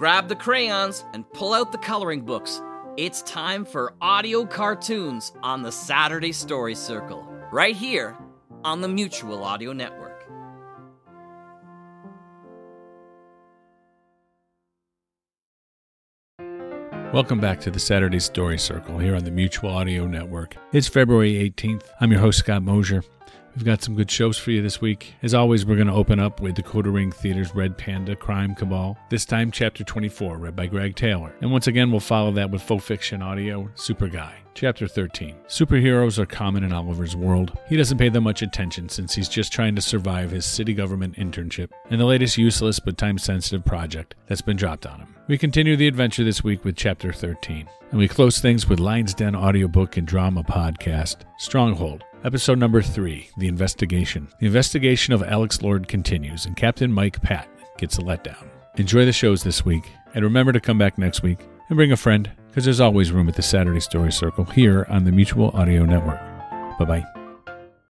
Grab the crayons and pull out the coloring books. It's time for audio cartoons on the Saturday Story Circle, right here on the Mutual Audio Network. Welcome back to the Saturday Story Circle here on the Mutual Audio Network. It's February 18th. I'm your host, Scott Mosier. We've got some good shows for you this week. As always, we're going to open up with Decoder Ring Theater's Red Panda Crime Cabal, this time chapter 24, read by Greg Taylor. And once again, we'll follow that with faux fiction audio, Super Guy. Chapter 13. Superheroes are common in Oliver's world. He doesn't pay them much attention since he's just trying to survive his city government internship and the latest useless but time sensitive project that's been dropped on him. We continue the adventure this week with Chapter 13, and we close things with Lion's Den audiobook and drama podcast, Stronghold, Episode number three The Investigation. The investigation of Alex Lord continues, and Captain Mike Pat gets a letdown. Enjoy the shows this week, and remember to come back next week and bring a friend, because there's always room at the Saturday Story Circle here on the Mutual Audio Network. Bye bye.